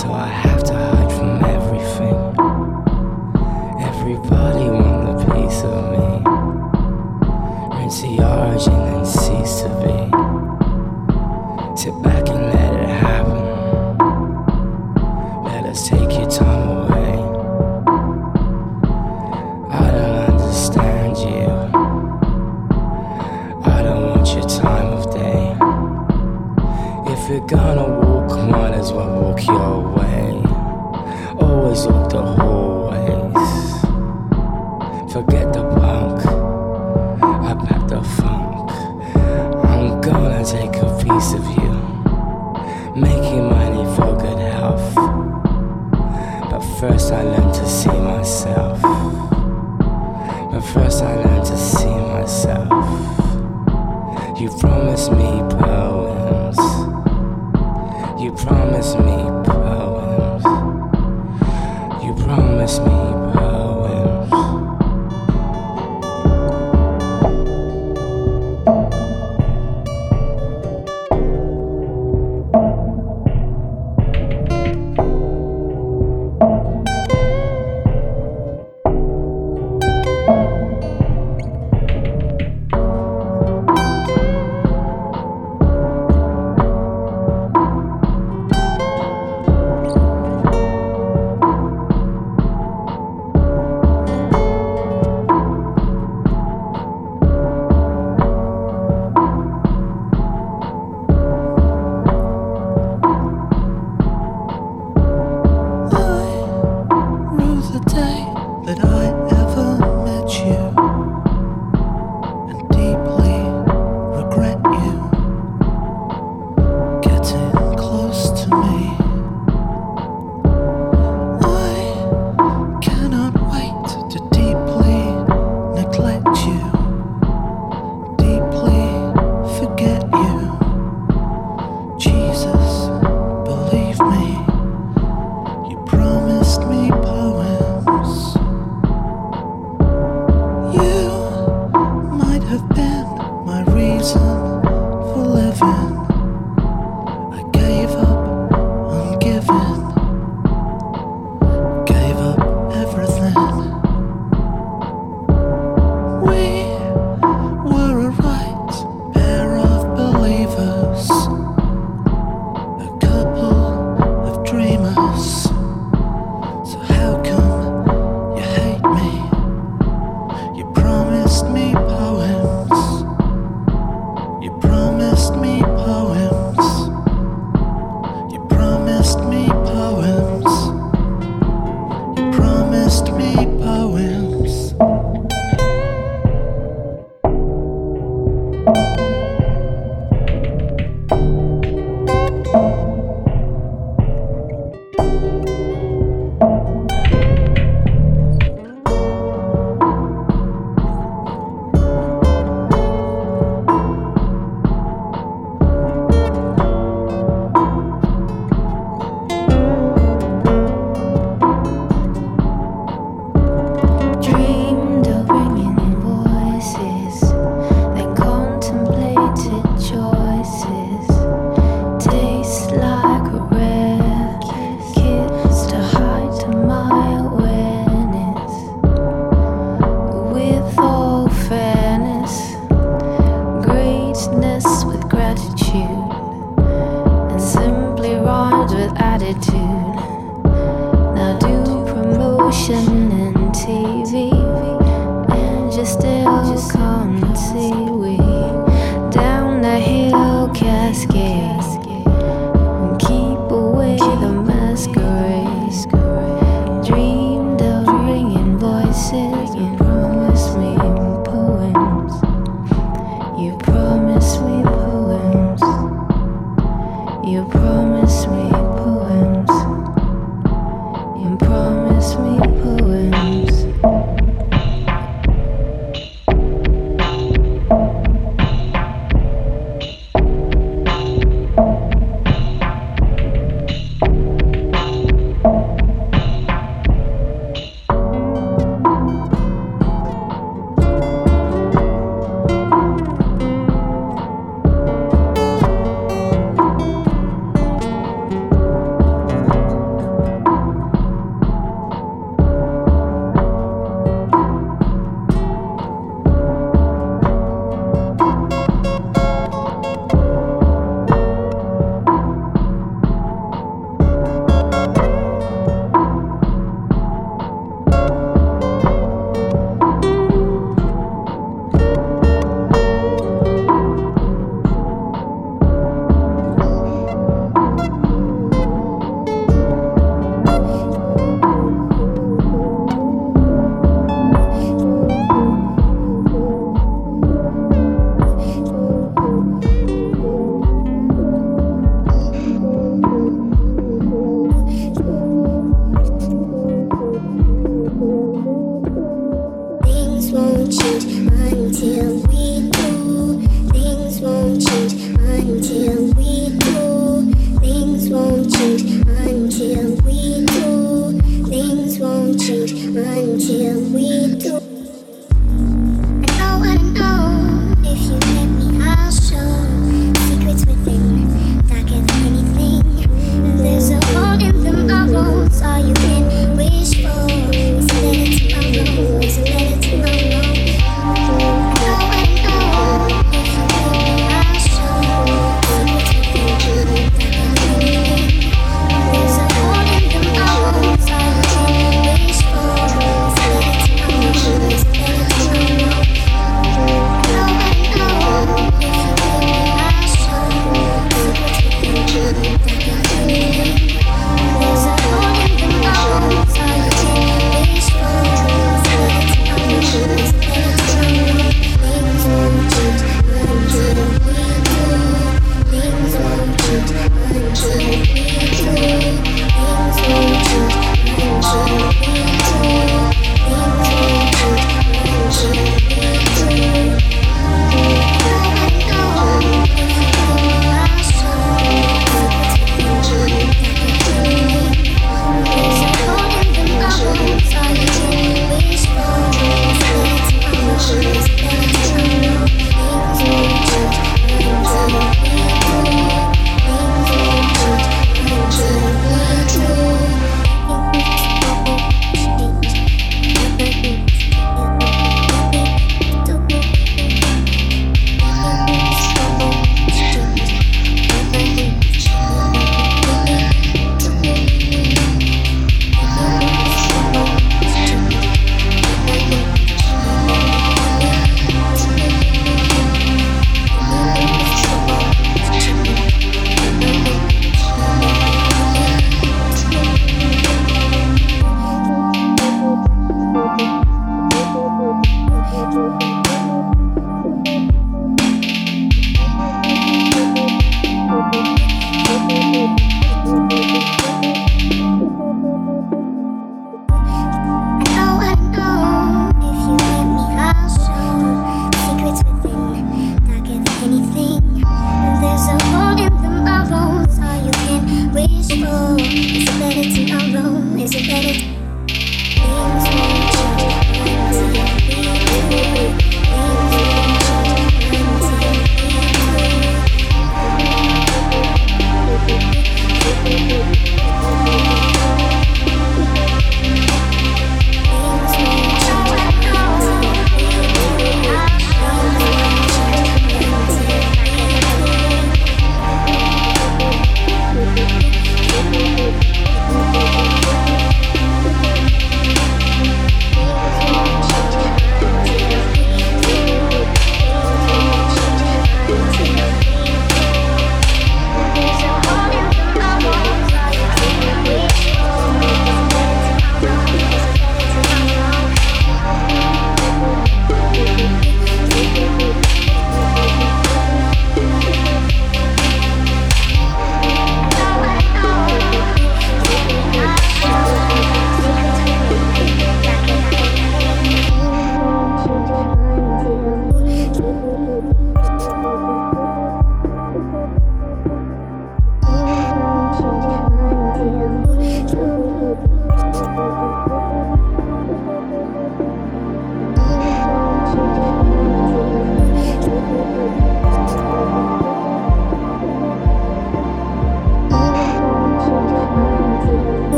till I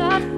A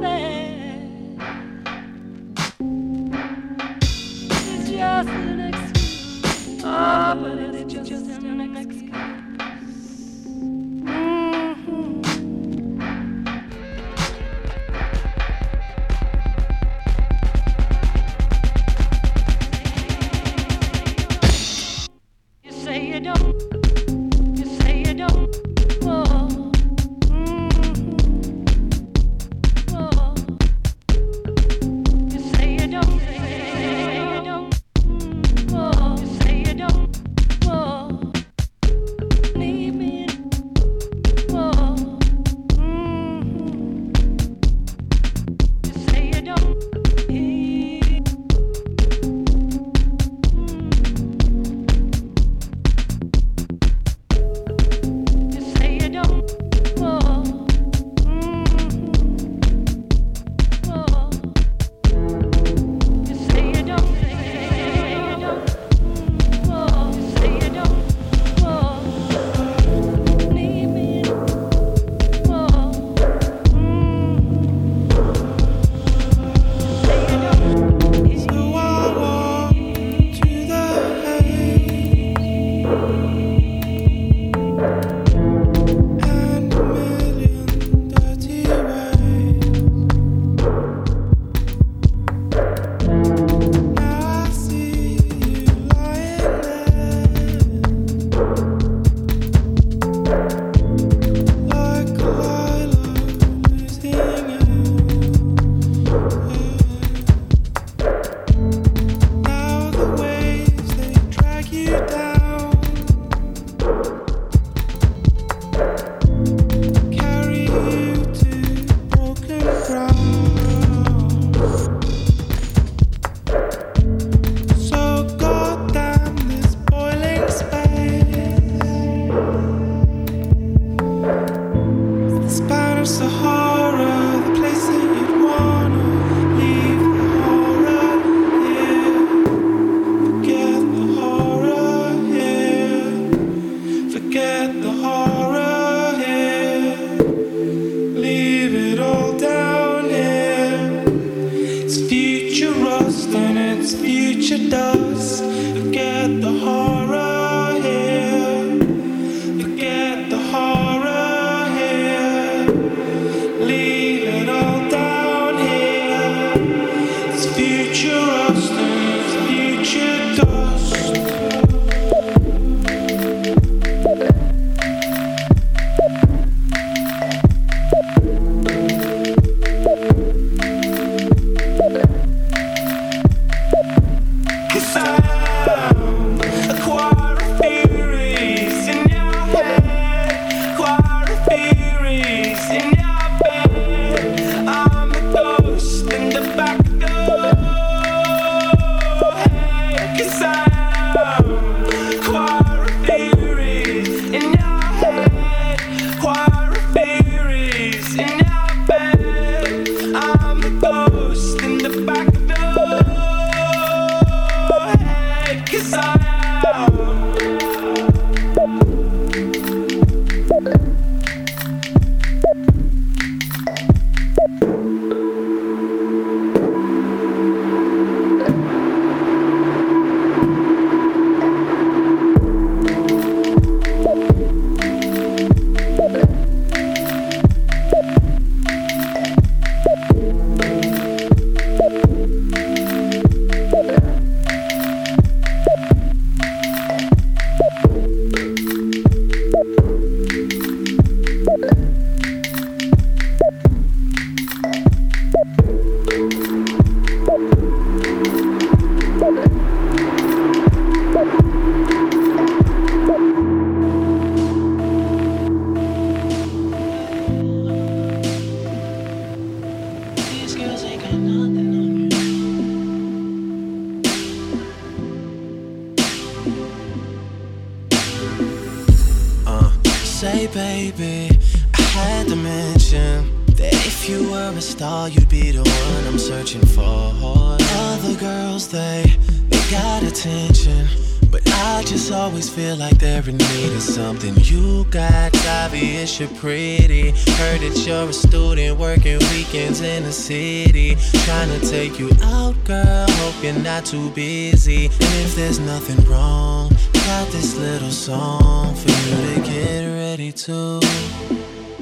baby, I had to mention that if you were a star, you'd be the one I'm searching for. Other girls, they, they got attention. But I just always feel like they're in need of something. You got obvious, you're pretty. Heard that you're a student working weekends in the city. Trying to take you out, girl. Hope you're not too busy. And if there's nothing wrong, got this little song for you to get ready to.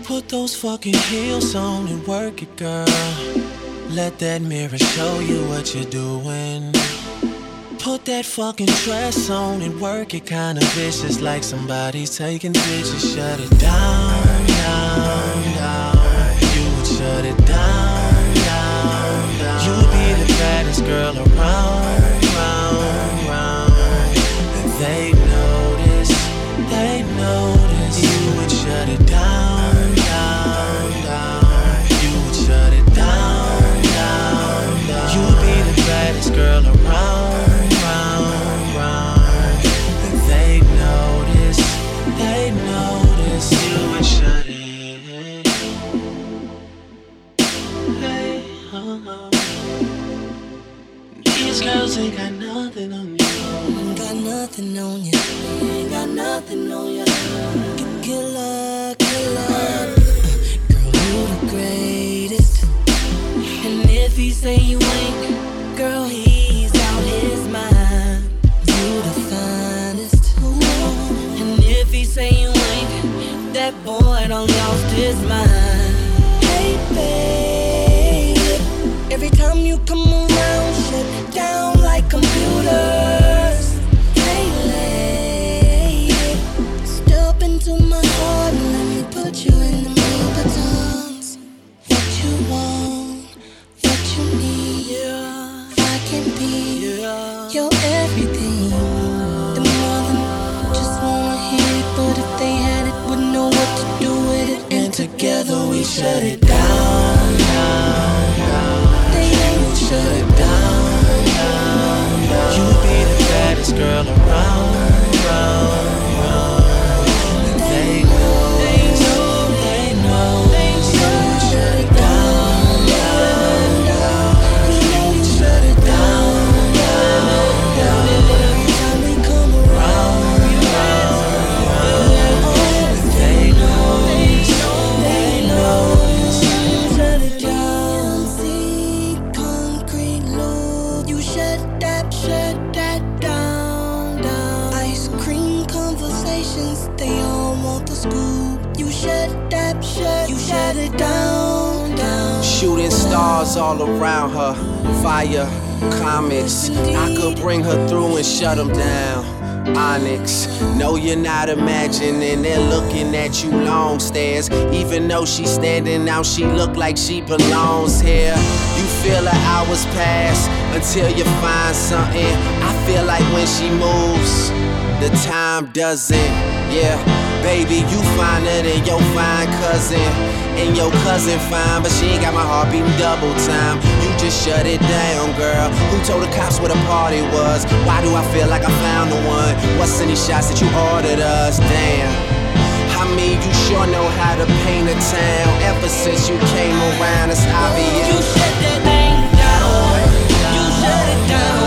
Put those fucking heels on and work it, girl. Let that mirror show you what you're doing. Put that fucking dress on and work it kinda vicious like somebody's taking pictures. Shut it down, down, down. You would shut it down, down, down. You'd be the baddest girl around, shut it down. They ain't Shut it down, down, down. You be the baddest girl around, stars all around her. Fire, comets. I could bring her through and shut them down. Onyx, no, you're not imagining. They're looking at you long stares. Even though she's standing out, she look like she belongs here. You feel her hours pass until you find something. I feel like when she moves, the time doesn't. Yeah, baby, you finer than your fine cousin. And your cousin fine, but she ain't got my heart beating double time. You just shut it down, girl. Who told the cops where the party was? Why do I feel like I found the one? What's in these shots that you ordered us? Damn. I mean, you sure know how to paint a town. Ever since you came around, it's obvious. You shut that thing down. You shut it down.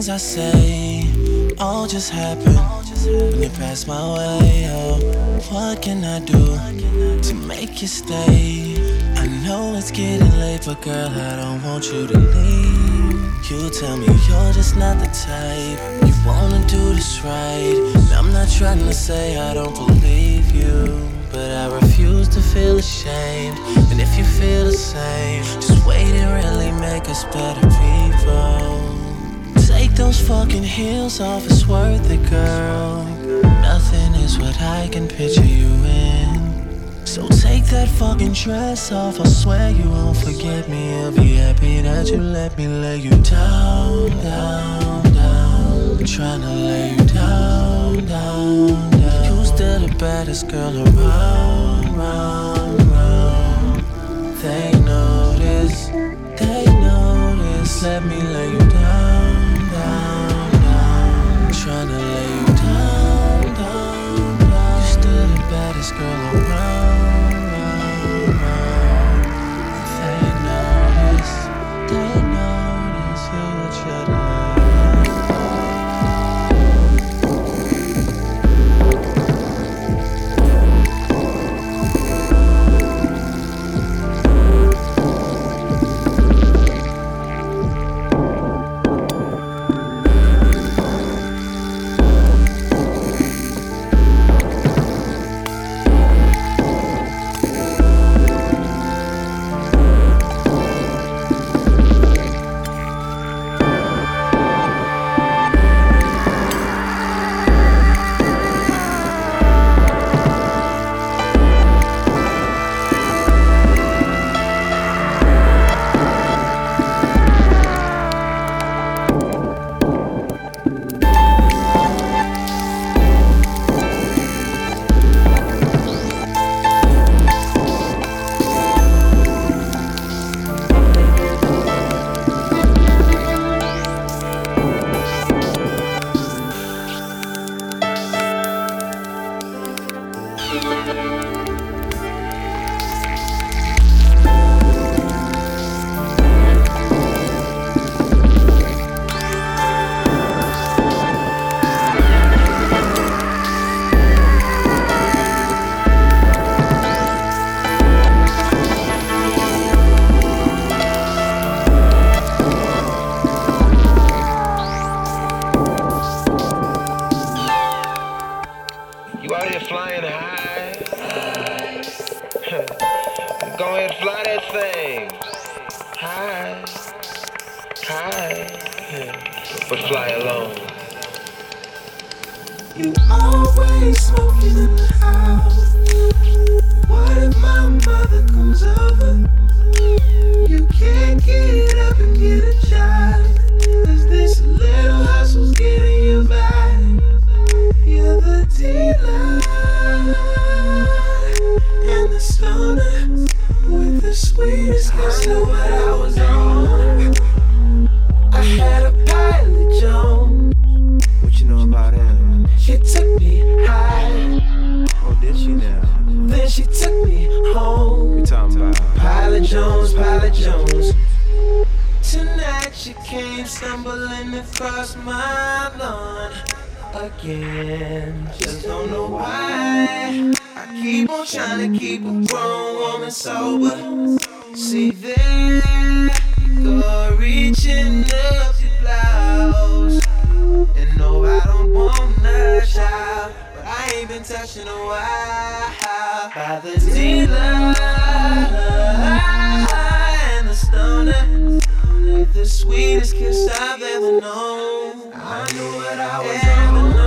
Things I say all just happen when you pass my way. Oh, what can I do to make you stay? I know it's getting late, but girl, I don't want you to leave. You tell me you're just not the type. You wanna do this right. And I'm not trying to say I don't believe you. But I refuse to feel ashamed. And if you feel the same, just wait and really make us better people. Take those fucking heels off, it's worth it, girl. Nothing is what I can picture you in. So take that fucking dress off, I swear you won't forget me. I'll be happy that you let me lay you down, down, down. I'm trying to lay you down, down, down. You still the baddest girl around, round, round. They notice, they notice. Let me lay you down, down, down. Tryna lay you down, down, down. You still the baddest girl around, High. But fly alone. You always smoking in the house. What if my mother comes over? You can't get up and get a again. Just don't know why. I keep on trying to keep a grown woman sober. See there, you go reaching up your blouse. And no, I don't want no child, but I ain't been touching a while. By the dealer and the stoner, with the sweetest kiss I've ever known. I knew what I was on.